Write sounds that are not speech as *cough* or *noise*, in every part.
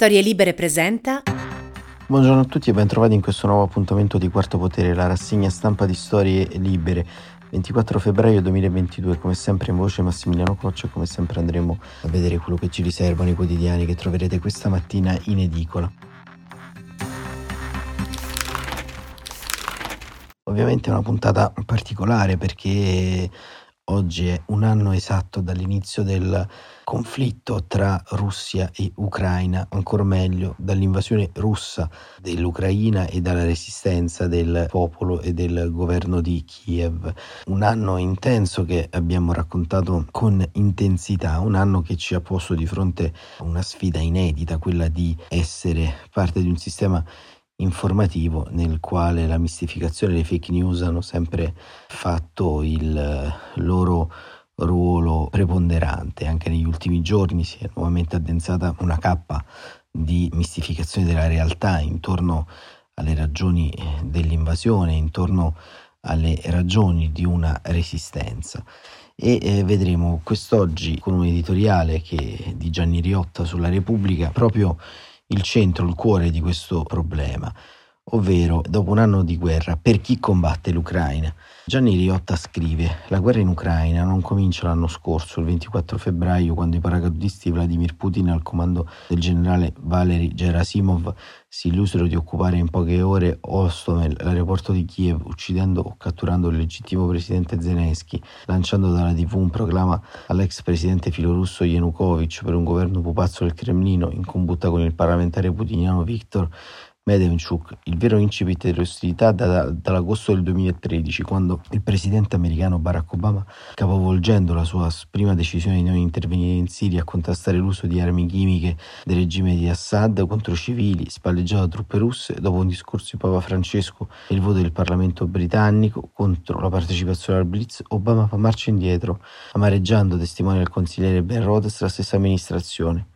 Storie Libere presenta. Buongiorno a tutti e bentrovati in questo nuovo appuntamento di Quarto Potere, la rassegna stampa di Storie Libere. 24 febbraio 2022, come sempre in voce Massimiliano Coccia e come sempre andremo a vedere quello che ci riservano i quotidiani che troverete questa mattina in edicola. Ovviamente è una puntata particolare perché Oggi è un anno esatto dall'inizio del conflitto tra Russia e Ucraina, ancora meglio dall'invasione russa dell'Ucraina e dalla resistenza del popolo e del governo di Kiev. Un anno intenso che abbiamo raccontato con intensità, un anno che ci ha posto di fronte a una sfida inedita, quella di essere parte di un sistema informativo nel quale la mistificazione e le fake news hanno sempre fatto il loro ruolo preponderante. Anche negli ultimi giorni si è nuovamente addensata una cappa di mistificazione della realtà intorno alle ragioni dell'invasione, intorno alle ragioni di una resistenza. E eh, vedremo quest'oggi con un editoriale che, di Gianni Riotta sulla Repubblica proprio il centro, il cuore di questo problema, ovvero dopo un anno di guerra, per chi combatte l'Ucraina? Gianni Riotta scrive: La guerra in Ucraina non comincia l'anno scorso, il 24 febbraio, quando i paracadutisti Vladimir Putin al comando del generale Valery Gerasimov si illusero di occupare in poche ore Ostomel, l'aeroporto di Kiev, uccidendo o catturando il legittimo presidente Zelensky, lanciando dalla TV un proclama all'ex presidente filorusso Yanukovych per un governo pupazzo del Cremlino in combutta con il parlamentare putiniano Viktor Medvedchuk, il vero incipit delle ostilità da, dall'agosto del 2013, quando il presidente americano Barack Obama, capovolgendo la sua prima decisione di non intervenire in Siria a contrastare l'uso di armi chimiche del regime di Assad contro civili, spalleggiato da truppe russe, dopo un discorso di Papa Francesco e il voto del Parlamento britannico contro la partecipazione al Blitz, Obama fa marcia indietro, amareggiando testimone del consigliere Ben Rhodes la stessa amministrazione.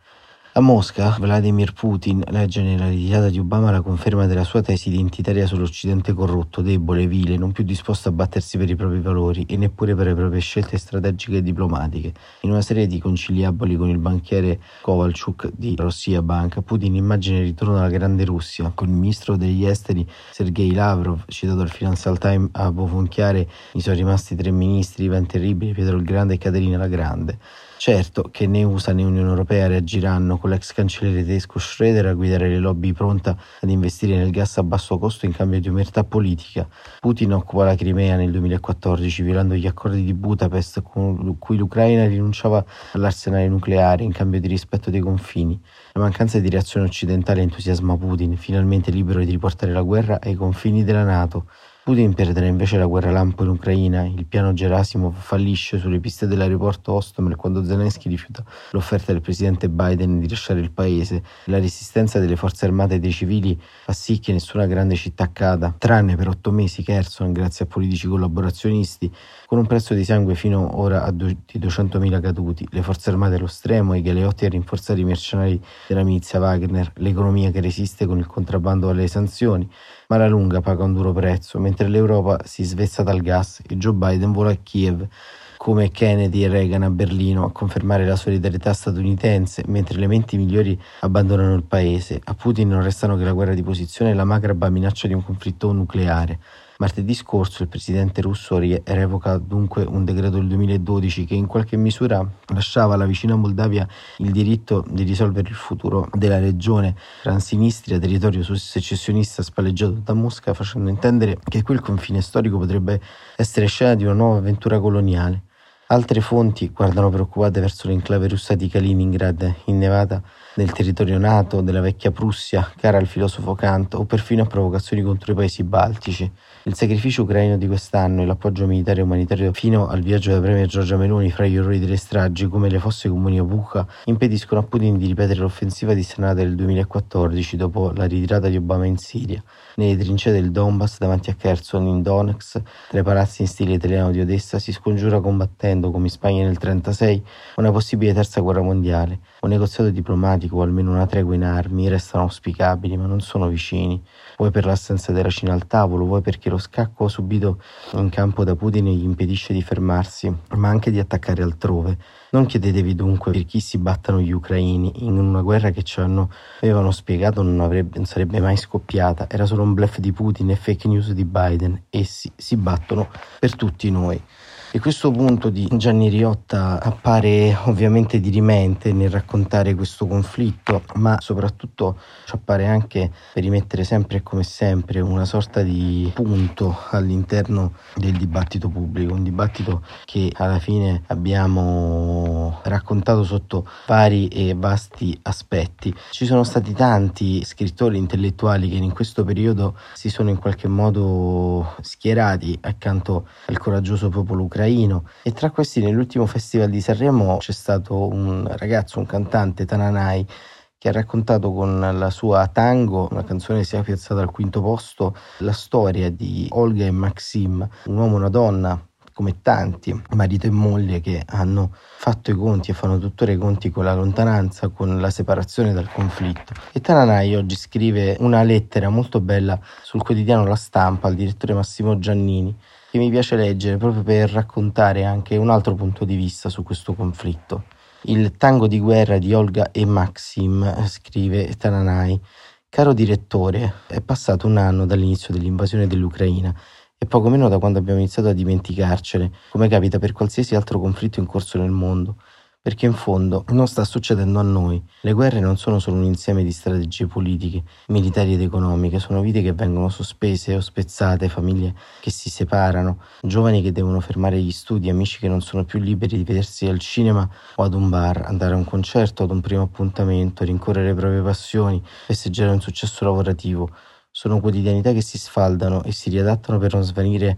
A Mosca, Vladimir Putin legge nella ritirata di Obama la conferma della sua tesi identitaria sull'Occidente corrotto, debole, vile, non più disposto a battersi per i propri valori e neppure per le proprie scelte strategiche e diplomatiche. In una serie di conciliaboli con il banchiere Kovalchuk di Rossia Bank, Putin immagina il ritorno alla Grande Russia, con il ministro degli esteri Sergei Lavrov, citato al Financial Times a bofonchiare, mi sono rimasti tre ministri, Ivan Terribile, Pietro il Grande e Caterina la Grande. Certo che né USA né Unione Europea reagiranno con l'ex cancelliere tedesco Schroeder a guidare le lobby pronta ad investire nel gas a basso costo in cambio di omertà politica. Putin occupa la Crimea nel 2014 violando gli accordi di Budapest con cui l'Ucraina rinunciava all'arsenale nucleare in cambio di rispetto dei confini. La mancanza di reazione occidentale entusiasma Putin, finalmente libero di riportare la guerra ai confini della Nato. Putin perderà invece la guerra lampo in Ucraina, il piano Gerasimov fallisce sulle piste dell'aeroporto Ostomel quando Zelensky rifiuta l'offerta del presidente Biden di lasciare il paese. La resistenza delle forze armate e dei civili fa sì che nessuna grande città cada, tranne per otto mesi Kherson grazie a politici collaborazionisti, con un prezzo di sangue fino ora a di 200.000 caduti, le forze armate allo stremo, i galeotti a rinforzare i mercenari della milizia Wagner, l'economia che resiste con il contrabbando alle sanzioni, ma la lunga paga un duro prezzo, mentre l'Europa si svezza dal gas e Joe Biden vola a Kiev, come Kennedy e Reagan a Berlino, a confermare la solidarietà statunitense, mentre le menti migliori abbandonano il paese. A Putin non restano che la guerra di posizione e la macabra minaccia di un conflitto nucleare. Martedì scorso il presidente russo revoca dunque un decreto del 2012 che in qualche misura lasciava alla vicina Moldavia il diritto di risolvere il futuro della regione Transnistria, territorio secessionista spalleggiato da Mosca, facendo intendere che quel confine storico potrebbe essere scena di una nuova avventura coloniale. Altre fonti guardano preoccupate verso l'enclave russa di Kaliningrad, in Nevada, nel territorio nato della vecchia Prussia, cara al filosofo Kant, o perfino a provocazioni contro i paesi baltici. Il sacrificio ucraino di quest'anno e l'appoggio militare e umanitario fino al viaggio della Premier Giorgia Meloni fra gli orrori delle stragi, come le fosse comuni a Bucha, impediscono a Putin di ripetere l'offensiva dissanata del 2014 dopo la ritirata di Obama in Siria. Nelle trincee del Donbass, davanti a Kherson, in Donetsk, tra i palazzi in stile italiano di Odessa, si scongiura combattendo come in Spagna nel 1936 una possibile terza guerra mondiale. Un negoziato diplomatico o almeno una tregua in armi restano auspicabili ma non sono vicini, vuoi per l'assenza della Cina al tavolo, vuoi perché lo scacco subito in campo da Putin gli impedisce di fermarsi, ma anche di attaccare altrove. Non chiedetevi dunque per chi si battano gli ucraini in una guerra che ci hanno, avevano spiegato non, avrebbe, non sarebbe mai scoppiata, era solo un bluff di Putin e fake news di Biden. Essi si battono per tutti noi. E questo punto di Gianni Riotta appare ovviamente dirimente nel raccontare questo conflitto, ma soprattutto ci appare anche per rimettere sempre e come sempre una sorta di punto all'interno del dibattito pubblico, un dibattito che alla fine abbiamo raccontato sotto vari e vasti aspetti. Ci sono stati tanti scrittori intellettuali che in questo periodo si sono in qualche modo schierati accanto al coraggioso popolo ucraino ucraino e tra questi nell'ultimo festival di Sanremo c'è stato un ragazzo, un cantante, Tananai, che ha raccontato con la sua Tango, una canzone che si è piazzata al quinto posto, la storia di Olga e Maxim, un uomo e una donna come tanti, marito e moglie che hanno fatto i conti e fanno tuttora i conti con la lontananza, con la separazione dal conflitto. E Tananai oggi scrive una lettera molto bella sul quotidiano La Stampa al direttore Massimo Giannini che mi piace leggere proprio per raccontare anche un altro punto di vista su questo conflitto. Il tango di guerra di Olga e Maxim, scrive Tananai. Caro direttore, è passato un anno dall'inizio dell'invasione dell'Ucraina e poco meno da quando abbiamo iniziato a dimenticarcene, come capita per qualsiasi altro conflitto in corso nel mondo perché in fondo non sta succedendo a noi. Le guerre non sono solo un insieme di strategie politiche, militari ed economiche, sono vite che vengono sospese o spezzate, famiglie che si separano, giovani che devono fermare gli studi, amici che non sono più liberi di vedersi al cinema o ad un bar, andare a un concerto, ad un primo appuntamento, rincorrere le proprie passioni, festeggiare un successo lavorativo. Sono quotidianità che si sfaldano e si riadattano per non svanire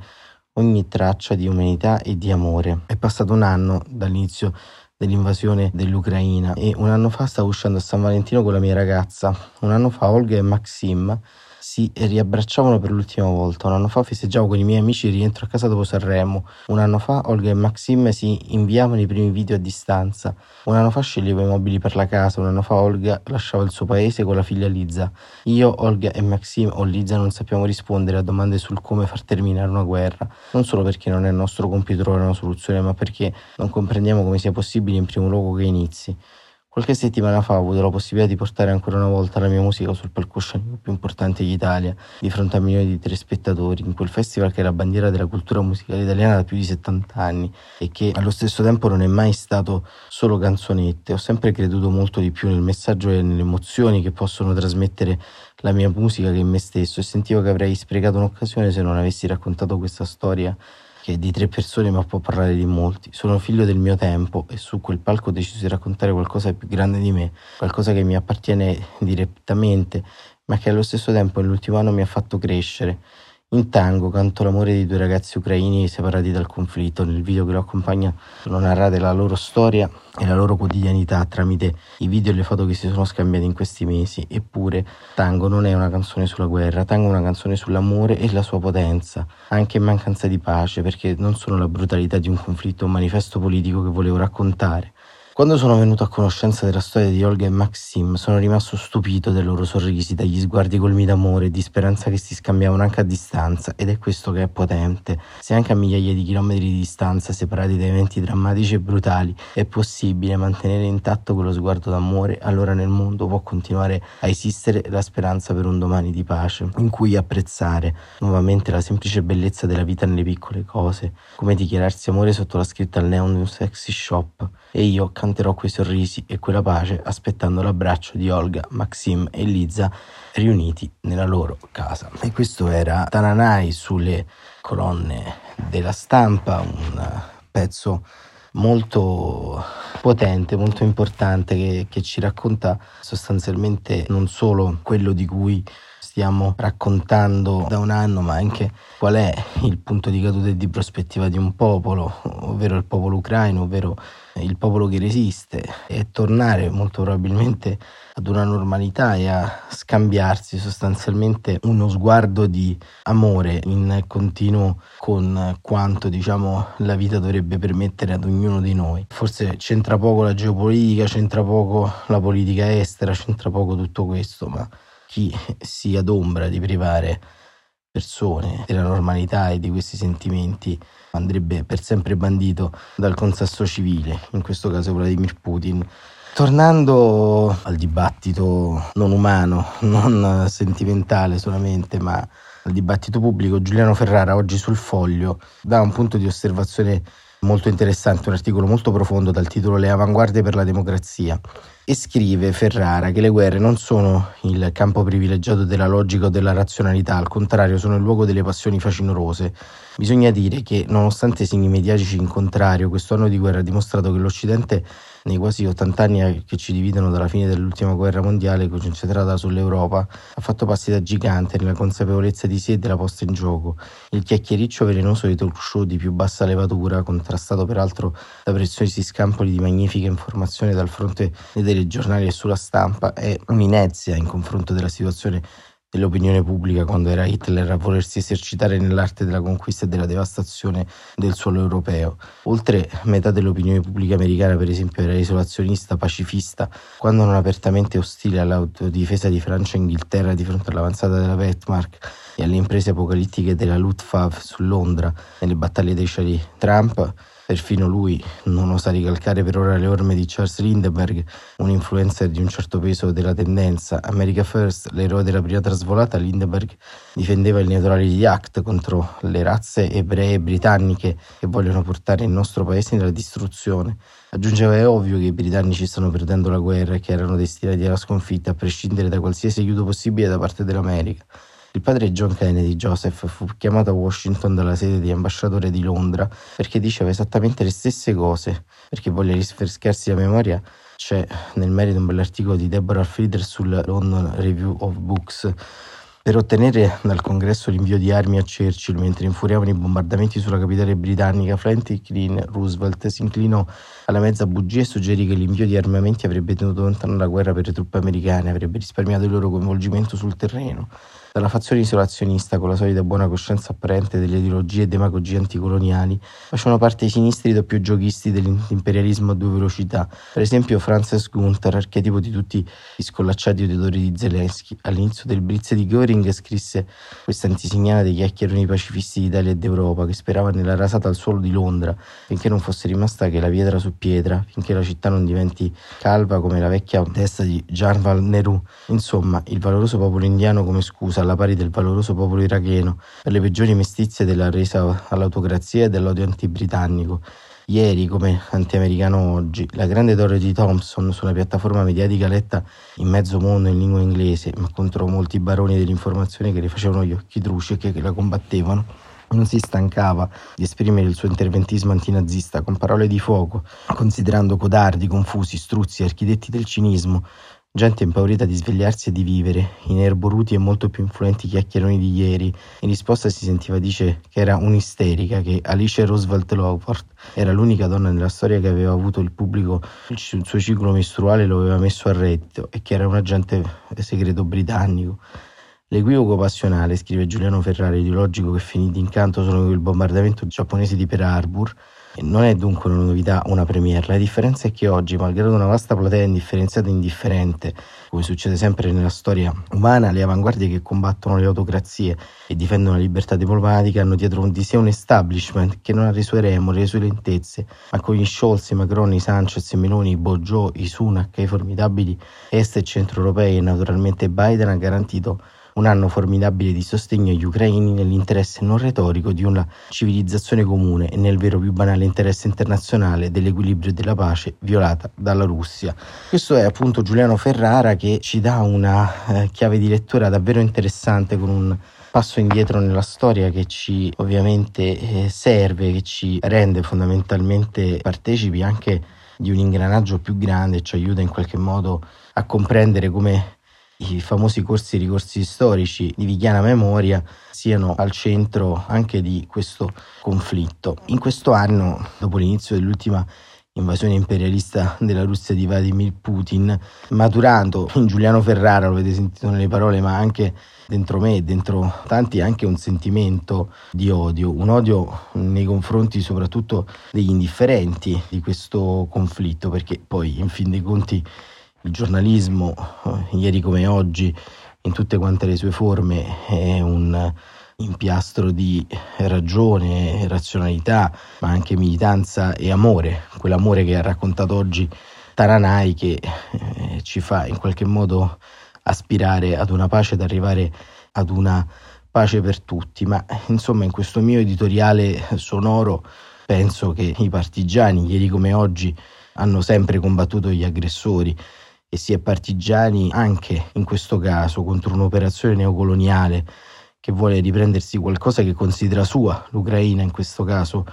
ogni traccia di umanità e di amore. È passato un anno dall'inizio dell'invasione dell'Ucraina e un anno fa stavo uscendo a San Valentino con la mia ragazza. Un anno fa Olga e Maxim si riabbracciavano per l'ultima volta. Un anno fa festeggiavo con i miei amici il rientro a casa dopo Sanremo. Un anno fa Olga e Maxim si inviavano i primi video a distanza. Un anno fa sceglievo i mobili per la casa. Un anno fa Olga lasciava il suo paese con la figlia Liza. Io, Olga e Maxim o Liza non sappiamo rispondere a domande sul come far terminare una guerra. Non solo perché non è il nostro compito trovare una soluzione, ma perché non comprendiamo come sia possibile in primo luogo che inizi. Qualche settimana fa ho avuto la possibilità di portare ancora una volta la mia musica sul palcoscenico più importante d'Italia, di fronte a milioni di telespettatori, in quel festival che è la bandiera della cultura musicale italiana da più di 70 anni e che allo stesso tempo non è mai stato solo canzonette. Ho sempre creduto molto di più nel messaggio e nelle emozioni che possono trasmettere la mia musica che me stesso e sentivo che avrei sprecato un'occasione se non avessi raccontato questa storia che di tre persone ma può parlare di molti. Sono figlio del mio tempo e su quel palco ho deciso di raccontare qualcosa di più grande di me, qualcosa che mi appartiene direttamente, ma che allo stesso tempo nell'ultimo anno mi ha fatto crescere in tango canto l'amore di due ragazzi ucraini separati dal conflitto. Nel video che lo accompagna sono narrate la loro storia e la loro quotidianità tramite i video e le foto che si sono scambiati in questi mesi. Eppure Tango non è una canzone sulla guerra, Tango è una canzone sull'amore e la sua potenza, anche in mancanza di pace, perché non sono la brutalità di un conflitto, un manifesto politico che volevo raccontare. Quando sono venuto a conoscenza della storia di Olga e Maxim, sono rimasto stupito dai loro sorrisi, dagli sguardi colmi d'amore e di speranza che si scambiavano anche a distanza, ed è questo che è potente. Se anche a migliaia di chilometri di distanza, separati da eventi drammatici e brutali, è possibile mantenere intatto quello sguardo d'amore, allora nel mondo può continuare a esistere la speranza per un domani di pace, in cui apprezzare nuovamente la semplice bellezza della vita nelle piccole cose, come dichiararsi amore sotto la scritta al neon di un sexy shop. E io, canterò quei sorrisi e quella pace aspettando l'abbraccio di Olga, Maxim e Liza riuniti nella loro casa. E questo era Tananai sulle colonne della stampa, un pezzo molto potente, molto importante che, che ci racconta sostanzialmente non solo quello di cui stiamo raccontando da un anno, ma anche qual è il punto di caduta e di prospettiva di un popolo, ovvero il popolo ucraino, ovvero il popolo che resiste e tornare molto probabilmente ad una normalità e a scambiarsi sostanzialmente uno sguardo di amore in continuo con quanto diciamo la vita dovrebbe permettere ad ognuno di noi. Forse c'entra poco la geopolitica, c'entra poco la politica estera, c'entra poco tutto questo, ma chi si adombra di privare persone della normalità e di questi sentimenti andrebbe per sempre bandito dal consesso civile, in questo caso Vladimir Putin. Tornando al dibattito non umano, non sentimentale solamente, ma al dibattito pubblico, Giuliano Ferrara oggi sul foglio dà un punto di osservazione molto interessante, un articolo molto profondo dal titolo Le avanguardie per la democrazia. E scrive Ferrara che le guerre non sono il campo privilegiato della logica o della razionalità, al contrario sono il luogo delle passioni facinorose. Bisogna dire che, nonostante i segni mediatici in contrario, questo anno di guerra ha dimostrato che l'Occidente nei quasi 80 anni che ci dividono dalla fine dell'ultima guerra mondiale concentrata sull'Europa, ha fatto passi da gigante nella consapevolezza di sé e della posta in gioco. Il chiacchiericcio velenoso dei talk show di più bassa levatura, contrastato peraltro da preziosi scampoli di magnifica informazione dal fronte dei telegiornali e sulla stampa, è un'inezia in confronto della situazione dell'opinione pubblica quando era Hitler a volersi esercitare nell'arte della conquista e della devastazione del suolo europeo. Oltre metà dell'opinione pubblica americana, per esempio, era isolazionista, pacifista, quando non apertamente ostile all'autodifesa di Francia e Inghilterra di fronte all'avanzata della Wehrmacht e alle imprese apocalittiche della Luftwaffe su Londra nelle battaglie dei cieli. Trump Perfino lui non osa ricalcare per ora le orme di Charles Lindbergh, un influencer di un certo peso della tendenza. America First, l'eroe della prima trasvolata, Lindbergh difendeva il Neutrality Act contro le razze ebree britanniche che vogliono portare il nostro paese nella distruzione. Aggiungeva è ovvio che i britannici stanno perdendo la guerra e che erano destinati alla sconfitta a prescindere da qualsiasi aiuto possibile da parte dell'America. Il padre John Kennedy, Joseph, fu chiamato a Washington dalla sede di ambasciatore di Londra perché diceva esattamente le stesse cose. Per chi voglia rinfrescarsi la memoria, c'è nel merito un bell'articolo di Deborah Frieder sul London Review of Books per ottenere dal congresso l'invio di armi a Churchill mentre infuriavano i bombardamenti sulla capitale britannica, Franklin Roosevelt si inclinò alla mezza bugia e suggerì che l'invio di armamenti avrebbe tenuto lontano la guerra per le truppe americane, avrebbe risparmiato il loro coinvolgimento sul terreno. Dalla fazione isolazionista, con la solita buona coscienza apparente delle ideologie e demagogie anticoloniali, facevano parte i sinistri doppio giochisti dell'imperialismo a due velocità. Per esempio Francis Gunther, archetipo di tutti gli scollacciati odiatori di Zelensky. All'inizio del blitz di Göring scrisse questa antesignana dei chiacchieroni pacifisti d'Italia e d'Europa, che sperava nella rasata al suolo di Londra, finché non fosse rimasta che la pietra su pietra, finché la città non diventi calva come la vecchia testa di Jarval Nehru. Insomma, il valoroso popolo indiano come scusa alla pari del valoroso popolo iracheno, per le peggiori mestizie della resa all'autocrazia e dell'odio antibritannico. Ieri, come anti-americano oggi, la grande torre di Thompson su una piattaforma mediatica letta in mezzo mondo in lingua inglese, ma contro molti baroni dell'informazione che le facevano gli occhi truci e che la combattevano, non si stancava di esprimere il suo interventismo antinazista con parole di fuoco, considerando codardi, confusi, struzzi, architetti del cinismo, Gente impaurita di svegliarsi e di vivere, inerboruti e molto più influenti chiacchieroni di ieri. In risposta si sentiva dice che era un'isterica, che Alice Roosevelt Lowport era l'unica donna nella storia che aveva avuto il pubblico, il suo ciclo mestruale lo aveva messo a reddito e che era un agente segreto britannico. L'equivoco passionale, scrive Giuliano Ferrari, ideologico che finì d'incanto solo con il bombardamento giapponese di Pearl Harbor, non è dunque una novità, una premiere. La differenza è che oggi, malgrado una vasta platea indifferenziata e indifferente, come succede sempre nella storia umana, le avanguardie che combattono le autocrazie e difendono la libertà diplomatica hanno dietro di sé un establishment che non ha le sue remore, le sue lentezze, ma con gli Scholz, i Macron, i Sanchez, i Meloni, i Bojo, i Sunak, i formidabili est e centro-europei e naturalmente Biden ha garantito un anno formidabile di sostegno agli ucraini nell'interesse non retorico di una civilizzazione comune e nel vero più banale interesse internazionale dell'equilibrio e della pace violata dalla Russia. Questo è appunto Giuliano Ferrara che ci dà una eh, chiave di lettura davvero interessante con un passo indietro nella storia che ci ovviamente eh, serve, che ci rende fondamentalmente partecipi anche di un ingranaggio più grande, ci aiuta in qualche modo a comprendere come i famosi corsi e ricorsi storici di Vichiana Memoria siano al centro anche di questo conflitto. In questo anno, dopo l'inizio dell'ultima invasione imperialista della Russia di Vladimir Putin, maturando in Giuliano Ferrara, lo avete sentito nelle parole, ma anche dentro me, dentro tanti, anche un sentimento di odio, un odio nei confronti soprattutto degli indifferenti di questo conflitto, perché poi in fin dei conti il giornalismo, eh, ieri come oggi, in tutte quante le sue forme, è un impiastro di ragione, razionalità, ma anche militanza e amore, quell'amore che ha raccontato oggi Taranai che eh, ci fa in qualche modo aspirare ad una pace, ad arrivare ad una pace per tutti. Ma insomma in questo mio editoriale sonoro penso che i partigiani, ieri come oggi, hanno sempre combattuto gli aggressori e si è partigiani anche in questo caso contro un'operazione neocoloniale che vuole riprendersi qualcosa che considera sua, l'Ucraina in questo caso,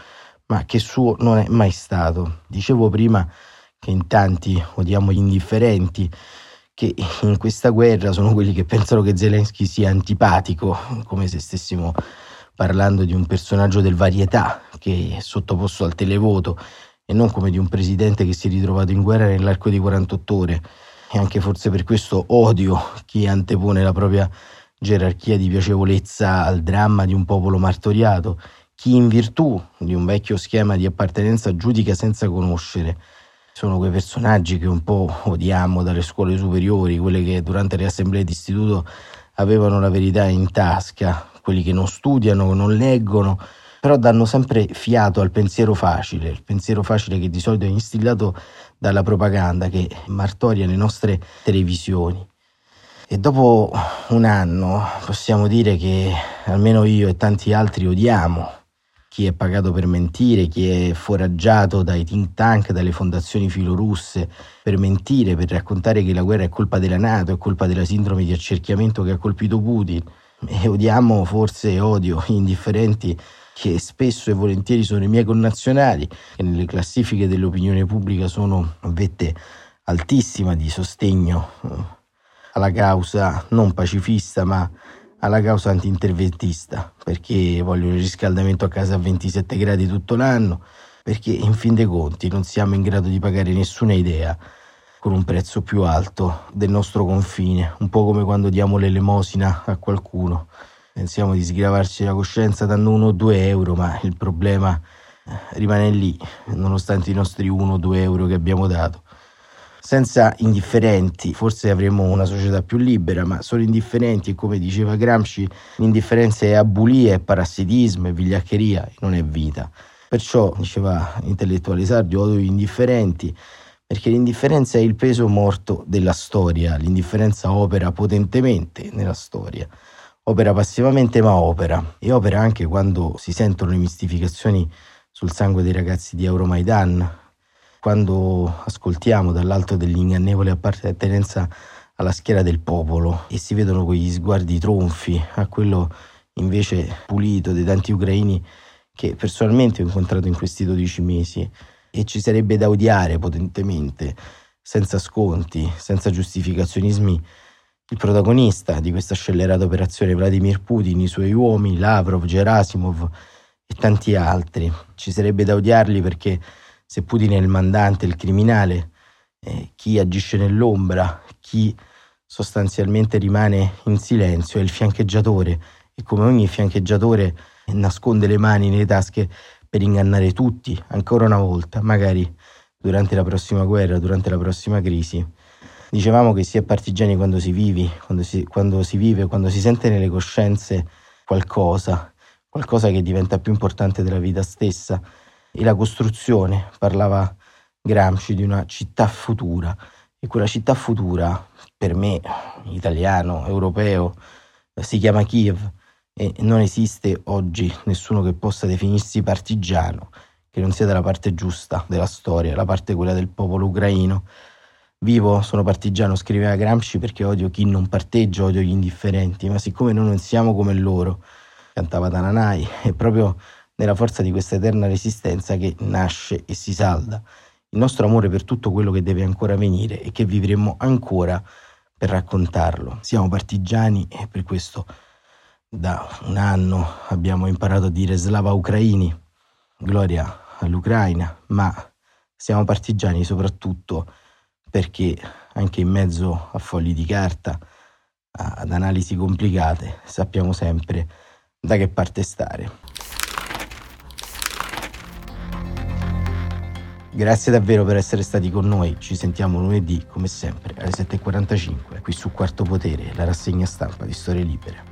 ma che suo non è mai stato. Dicevo prima che in tanti odiamo gli indifferenti, che in questa guerra sono quelli che pensano che Zelensky sia antipatico, come se stessimo parlando di un personaggio del varietà che è sottoposto al televoto e non come di un presidente che si è ritrovato in guerra nell'arco di 48 ore. E anche forse per questo odio chi antepone la propria gerarchia di piacevolezza al dramma di un popolo martoriato, chi in virtù di un vecchio schema di appartenenza giudica senza conoscere. Sono quei personaggi che un po' odiamo dalle scuole superiori, quelle che durante le assemblee d'istituto avevano la verità in tasca, quelli che non studiano, non leggono, però danno sempre fiato al pensiero facile, il pensiero facile che di solito è instillato dalla propaganda che martoria le nostre televisioni. E dopo un anno possiamo dire che almeno io e tanti altri odiamo chi è pagato per mentire, chi è foraggiato dai think tank, dalle fondazioni filorusse per mentire, per raccontare che la guerra è colpa della Nato, è colpa della sindrome di accerchiamento che ha colpito Putin. E odiamo forse odio *laughs* indifferenti che spesso e volentieri sono i miei connazionali, che nelle classifiche dell'opinione pubblica sono vette altissima di sostegno eh, alla causa non pacifista ma alla causa anti-interventista perché vogliono il riscaldamento a casa a 27 gradi tutto l'anno perché in fin dei conti non siamo in grado di pagare nessuna idea con un prezzo più alto del nostro confine, un po' come quando diamo l'elemosina a qualcuno. Pensiamo di sgravarci la coscienza dando uno o due euro, ma il problema eh, rimane lì, nonostante i nostri uno o due euro che abbiamo dato senza indifferenti forse avremo una società più libera, ma sono indifferenti e come diceva Gramsci, l'indifferenza è abulia, è parassitismo, è vigliaccheria, non è vita. Perciò, diceva l'intellettuale sardo, odio gli indifferenti, perché l'indifferenza è il peso morto della storia, l'indifferenza opera potentemente nella storia, opera passivamente ma opera, e opera anche quando si sentono le mistificazioni sul sangue dei ragazzi di Euromaidan, quando ascoltiamo dall'alto dell'ingannevole appartenenza alla schiera del popolo e si vedono quegli sguardi tronfi a quello invece pulito dei tanti ucraini che personalmente ho incontrato in questi 12 mesi. E ci sarebbe da odiare potentemente, senza sconti, senza giustificazionismi, il protagonista di questa scellerata operazione Vladimir Putin, i suoi uomini, Lavrov, Gerasimov e tanti altri. Ci sarebbe da odiarli perché se Putin è il mandante, il criminale, eh, chi agisce nell'ombra, chi sostanzialmente rimane in silenzio è il fiancheggiatore e come ogni fiancheggiatore nasconde le mani nelle tasche per ingannare tutti, ancora una volta, magari durante la prossima guerra, durante la prossima crisi. Dicevamo che si è partigiani quando si vive, quando si, quando si vive, quando si sente nelle coscienze qualcosa, qualcosa che diventa più importante della vita stessa e la costruzione, parlava Gramsci di una città futura e quella città futura per me, italiano, europeo, si chiama Kiev e non esiste oggi nessuno che possa definirsi partigiano, che non sia dalla parte giusta della storia, la parte quella del popolo ucraino. Vivo, sono partigiano, scriveva Gramsci, perché odio chi non parteggia, odio gli indifferenti, ma siccome noi non siamo come loro, cantava Tananai, è proprio nella forza di questa eterna resistenza che nasce e si salda. Il nostro amore per tutto quello che deve ancora venire e che vivremo ancora per raccontarlo. Siamo partigiani e per questo da un anno abbiamo imparato a dire slava ucraini, gloria all'Ucraina, ma siamo partigiani soprattutto perché anche in mezzo a fogli di carta, ad analisi complicate, sappiamo sempre da che parte stare. Grazie davvero per essere stati con noi, ci sentiamo lunedì come sempre alle 7.45 qui su Quarto Potere, la rassegna stampa di Storie Libere.